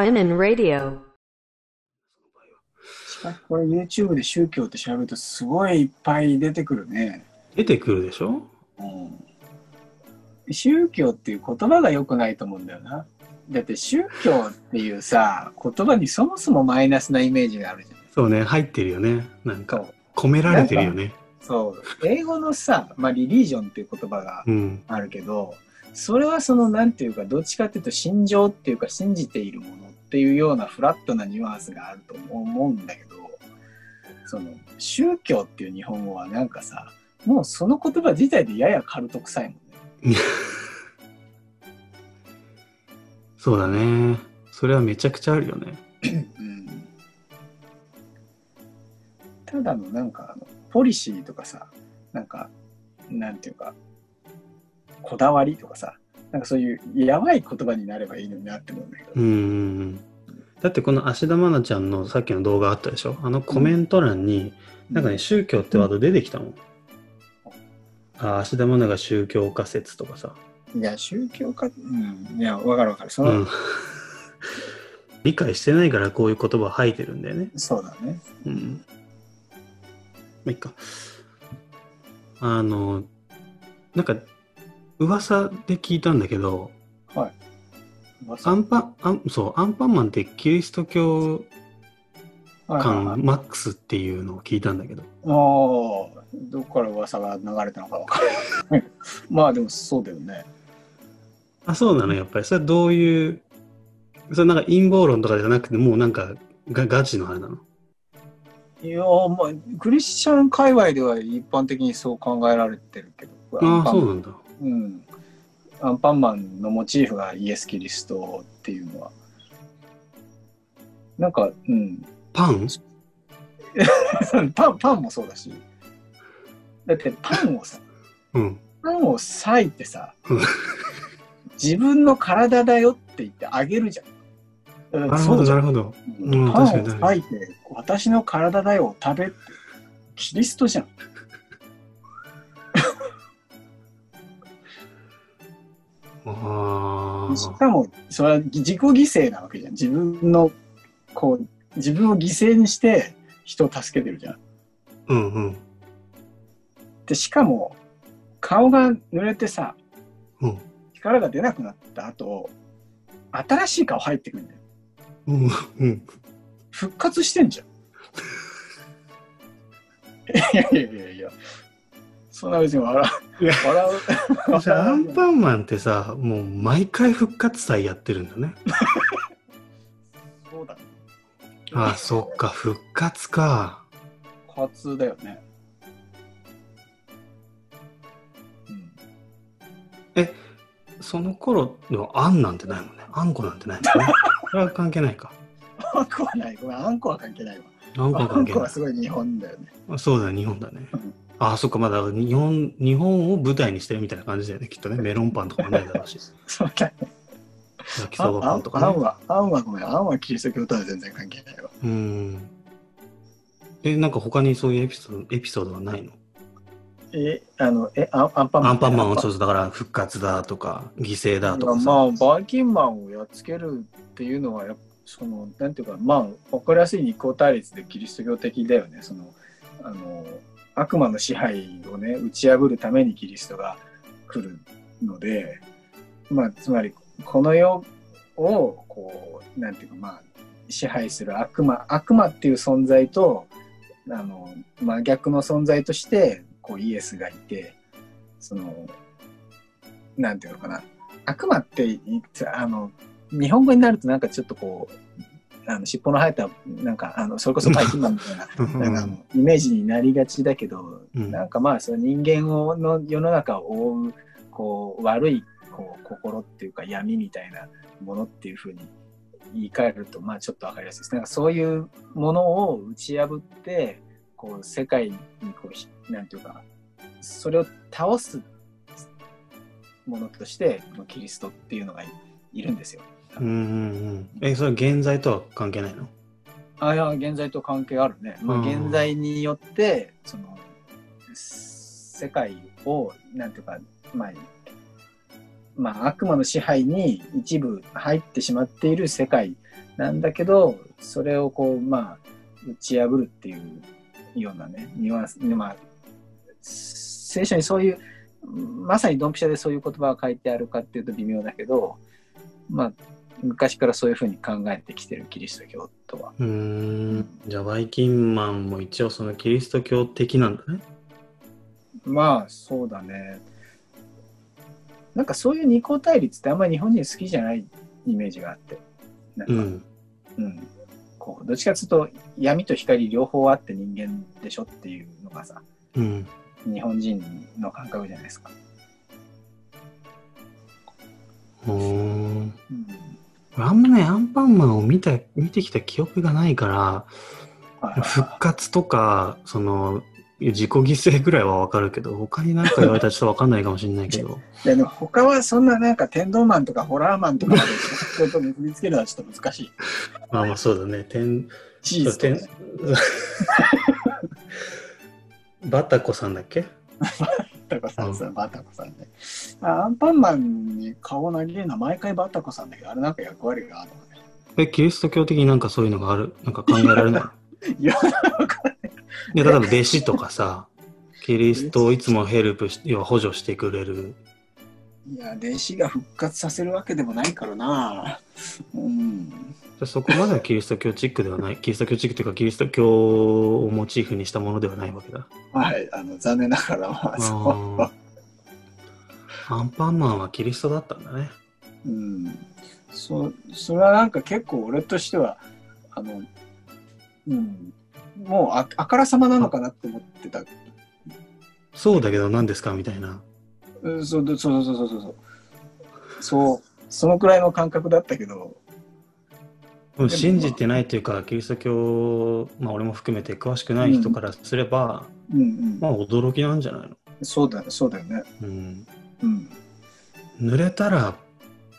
Seinen Radio. しかしこれ YouTube で宗教って調べるとすごいいっぱい出てくるね。出てくるでしょ？うん、宗教っていう言葉が良くないと思うんだよな。だって宗教っていうさ、言葉にそもそもマイナスなイメージがあるじゃん。そうね、入ってるよね。なんか。込められてるよね。そう。英語のさ、まあリリージョンっていう言葉がうん。あるけど、それはそのなんていうか、どっちかっていうと心情っていうか信じているものっていうようなフラットなニュアンスがあると思うんだけど、その宗教っていう日本語はなんかさ、もうその言葉自体でややカルト臭いもんね。そうだね。それはめちゃくちゃあるよね。うんただのなんかあのポリシーとかさなんかなんていうかこだわりとかさなんかそういうやばい言葉になればいいのになって思うんだけど、うんうんうん。だってこの芦田愛菜ちゃんのさっきの動画あったでしょ？あのコメント欄に、なんかね、宗教ってワード出てきたもん。あ、芦田愛菜が宗教仮説とかさ。いや宗教家うんいやわかるわかるその、うん。理解してないからこういう言葉を吐いてるんだよね。そうだねうん。まあ、いいか。あの、なんか、噂で聞いたんだけど、はいアンパン、アンそう、アンパンマンってキリスト教感はいマックスっていうのを聞いたんだけど、ああどこから噂が流れたのかわかる まあでもそうだよねあ、そうなの、やっぱり。それはどういう、それなんか陰謀論とかじゃなくて、もうなんかがガチのあれなの？いやーまあクリスチャン界隈では一般的にそう考えられてるけどああ、そうなんだ。うん、アンパンマンのモチーフがイエス・キリストっていうのは。なんかうん。パン？パンパンもそうだし。だってパンをさうん。パンを裂いてさうん。自分の体だよって言ってあげるじゃん。なるほど、なん。るほど。うん。パンを裂いて私の体だよ食べってキリストじゃんしかもそれは自己犠牲なわけじゃん自分のこう自分を犠牲にして人を助けてるじゃんうんうん。でしかも顔が濡れてさうん。力が出なくなった後新しい顔入ってくるんだようん。うん。復活してんじゃん いやいやいやそんな別に笑いうや笑うじゃあ、アンパンマンってさ、もう毎回復活祭やってるんだね。そうだねああ、そっか、復活か。復活だよねうんその頃のあんなんてないもんね。あんこなんてないもんね。それは関係ないか。あんこはないごめんあんこは関係ないわあんこはあん関係ないこはすごい日本だよねあ。そうだ、日本だねうん。ああ、そっか、まだ日本、日本を舞台にしてるみたいな感じだよね、きっとね。メロンパンとかもないだろうし。そうだね焼きそばパンとああかね。んはあんはごめんあんはキリスト教とは全然関係ないわうん。え、なんか他にそういうエピソード、エピソードはないの？えあのえアンパンマンアンパンマンはそそうそう、だから復活だとか、犠牲だとかさ。まあバイキンマンをやっつけるっていうのはやそのなんていうかまあ分かりやすい二項対立でキリスト教的だよねそのあの悪魔の支配をね打ち破るためにキリストが来るのでまあつまりこの世をこうなんていうかまあ支配する悪魔悪魔っていう存在とあの真逆の存在としてこうイエスがいてそのなんていうのかな。悪魔ってあの日本語になるとなんかちょっとこうあの尻尾の生えたなんかあのそれこそバイキンマンみたいな うんなんかイメージになりがちだけど、うんなんかまあその人間をの世の中を覆うこう悪いこう心っていうか闇みたいなものっていうふうに言い換えるとまあちょっとわかりやすいです。なんかそういうものを打ち破ってこう世界にこうひなんていうかそれを倒すものとしてまあキリストっていうのがいいるんですよ。うんうんうん。え、それは現在とは関係ないの？あいや現在と関係あるね。まあ、うん現在によってその世界をなんていうかまあまあ、悪魔の支配に一部入ってしまっている世界なんだけど、それをこう、まあ、打ち破るっていうようなね、ニュアンス、まあ、聖書にそういう、まさにドンピシャでそういう言葉が書いてあるかっていうと微妙だけど、まあ、昔からそういうふうに考えてきてるキリスト教とは。うーん。じゃあ、バイキンマンも一応そのキリスト教的なんだね。まあ、そうだね。なんかそういう二項対立ってあんまり日本人好きじゃないイメージがあって。なんか、うん。うん。こう、どっちかというと闇と光両方あって人間でしょっていうのがさ、うん。日本人の感覚じゃないですか。うん。俺あんまね、アンパンマンを見た、見てきた記憶がないから、はい復活とか、その、自己犠牲ぐらいはわかるけど、他に何か言われたらちょっとわかんないかもしれないけど。でも他はそんななんか天道マンとかホラーマンとかまでちょっと結びつけるのはちょっと難しい。まあまあそうだね。天、チーズね天 バタコさんだっけ？バ タコさんさ、バタコさんね。あアンパンマンに顔投げるのは毎回バタコさんだけど、あれなんか役割があるのね。え、キリスト教的になんかそういうのがある？なんか考えられない？いや、わかんない。いや、例えば弟子とかさ、キリストをいつもヘルプし、要は補助してくれる。いや、弟子が復活させるわけでもないからな。うん。そこまではキリスト教チックではない。キリスト教チックというか、キリスト教をモチーフにしたものではないわけだ。はい、あの、残念ながら、まあ、あそう。ーアンパンマンはキリストだったんだね。うん。そ、それはなんか結構俺としては、あの、うん。もうあ、あからさまなのかなって思ってた。そうだけど何ですかみたいな。うん、そうそうそうそうそうそう。そう、そのくらいの感覚だったけど、でも信じてないというか、キリスト教、まあ俺も含めて詳しくない人からすれば、うんうん。まあ驚きなんじゃないの？そうだ、そうだよね。うん。うん。濡れたら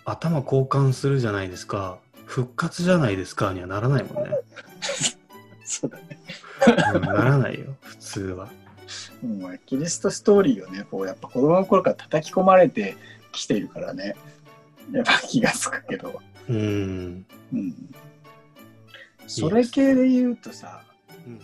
頭交換するじゃないですか。復活じゃないですかにはならないもんね。そうだね。うんならないよ、普通は。うん、キリストストーリーをね、こうやっぱ子供の頃から叩き込まれてきているからね、やっぱ気がつくけど。うん。うん。それ系で言うとさ、うんうん。